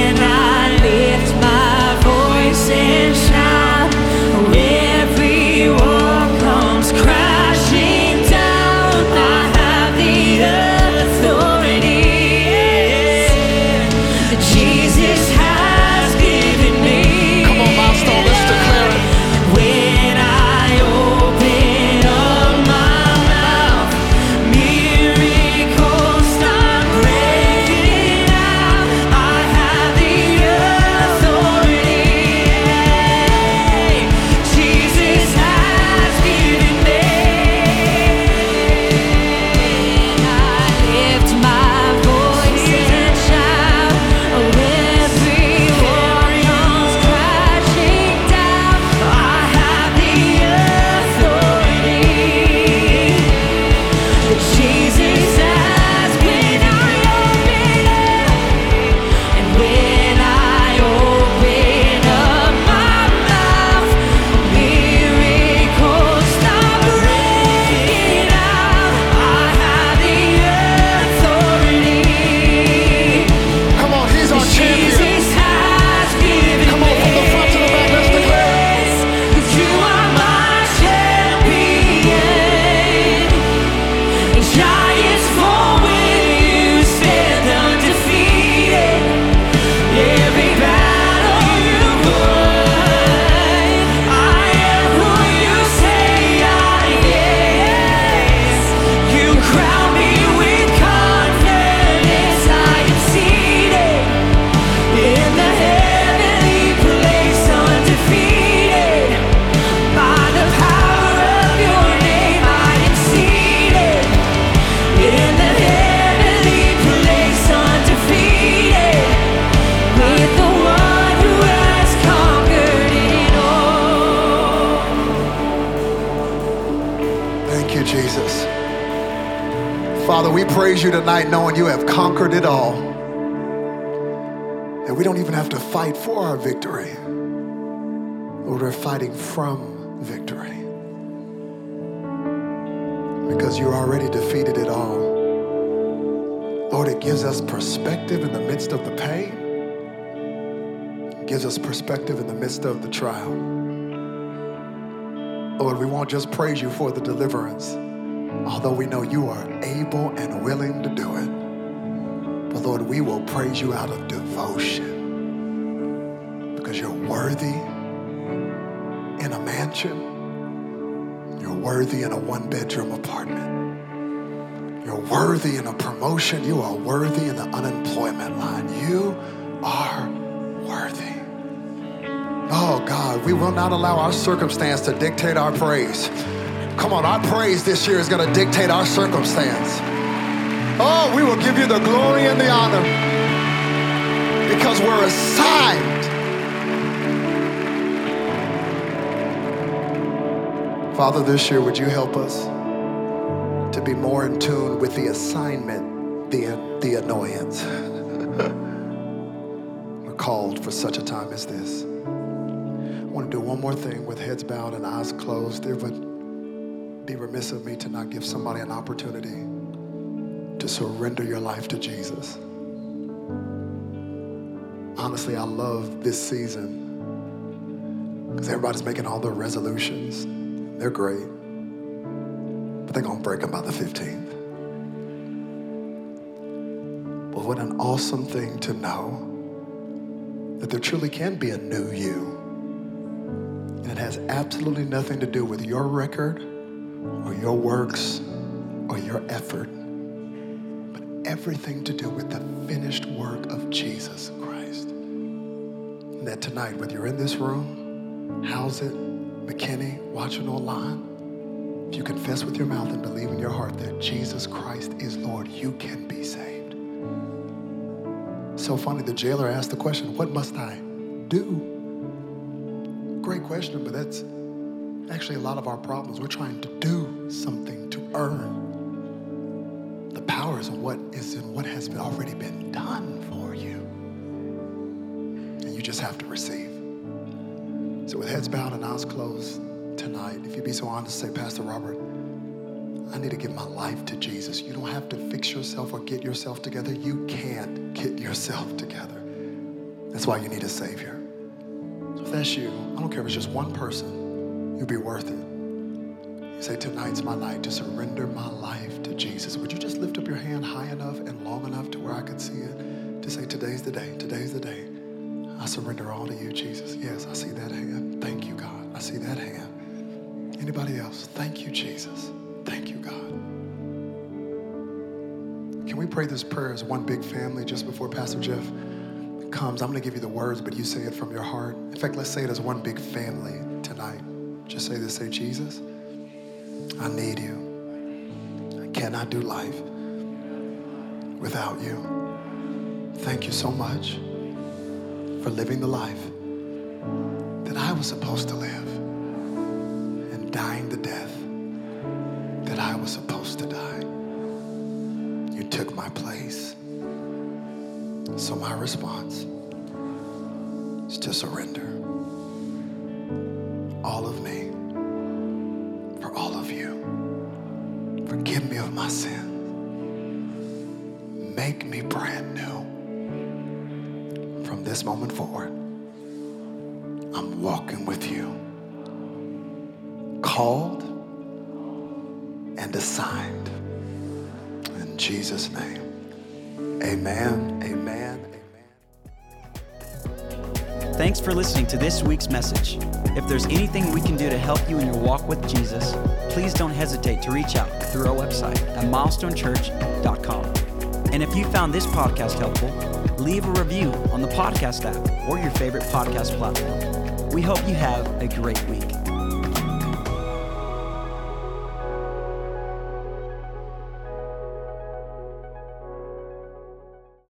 tonight knowing you have conquered it all. And we don't even have to fight for our victory. Lord, we're fighting from victory. Because you already defeated it all. Lord, it gives us perspective in the midst of the pain. It gives us perspective in the midst of the trial. Lord, we won't just praise you for the deliverance, although we know you are able and willing to do it. But Lord, we will praise you out of devotion because you're worthy in a mansion, you're worthy in a one bedroom apartment. You're worthy in a promotion. You are worthy in the unemployment line. You are worthy. Oh God, we will not allow our circumstance to dictate our praise. Come on, our praise this year is going to dictate our circumstance. Oh, we will give you the glory and the honor because we're assigned. Father, this year, would you help us to be more in tune with the assignment than the annoyance? [LAUGHS] we're called for such a time as this. I want to do one more thing with heads bowed and eyes closed. It would be remiss of me to not give somebody an opportunity to surrender your life to Jesus. Honestly, I love this season because everybody's making all their resolutions. They're great, but they're going to break them by the 15th. But what an awesome thing to know that there truly can be a new you. And it has absolutely nothing to do with your record or your works or your effort, but everything to do with the finished work of Jesus Christ. And that tonight, whether you're in this room, Haslet, McKinney, watching online, if you confess with your mouth and believe in your heart that Jesus Christ is Lord, you can be saved. So funny, the jailer asked the question, What must I do? Great question, but that's actually a lot of our problems. We're trying to do something to earn the powers of what is in what has been already been done for you. And you just have to receive. So, with heads bowed and eyes closed tonight, if you'd be so honest say, Pastor Robert, I need to give my life to Jesus. You don't have to fix yourself or get yourself together. You can't get yourself together. That's why you need a Savior. So, if that's you, I don't care if it's just one person, you'll be worth it. You say, Tonight's my night to surrender my life to Jesus. Would you just lift up your hand high enough and long enough to where I could see it? To say, Today's the day, today's the day. I surrender all to you, Jesus. Yes, I see that hand. Thank you, God. I see that hand. Anybody else? Thank you, Jesus. Thank you, God. Can we pray this prayer as one big family just before Pastor Jeff comes? I'm going to give you the words, but you say it from your heart. In fact, let's say it as one big family tonight. Just say this say, Jesus, I need you. I cannot do life without you. Thank you so much for living the life that I was supposed to live and dying the death that I was supposed to die. You took my place. So my response is to surrender Make me brand new. From this moment forward, I'm walking with you. Called and assigned. In Jesus' name. Amen. Amen. Amen. Thanks for listening to this week's message. If there's anything we can do to help you in your walk with Jesus, please don't hesitate to reach out through our website at milestonechurch.com. And if you found this podcast helpful, leave a review on the podcast app or your favorite podcast platform. We hope you have a great week.